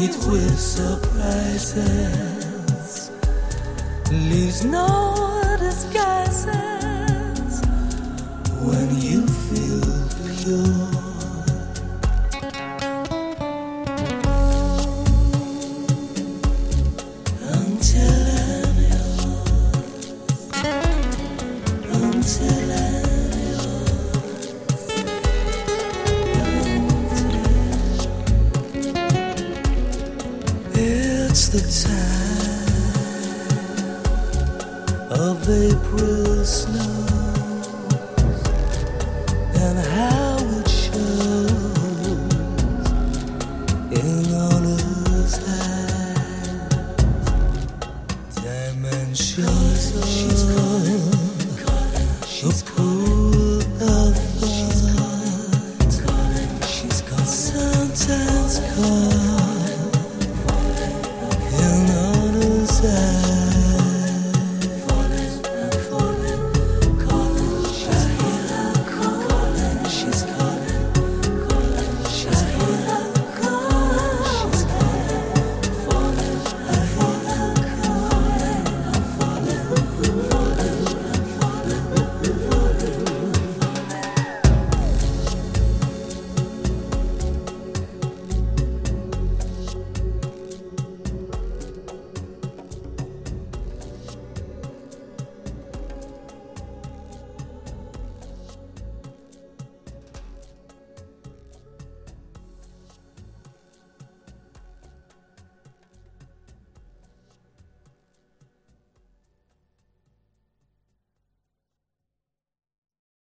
sweet with surprises, leaves no disguises when you feel pure. Until I know, until I. the time of April snow and how it shows in all. Dimensions pool of. Sometimes calling.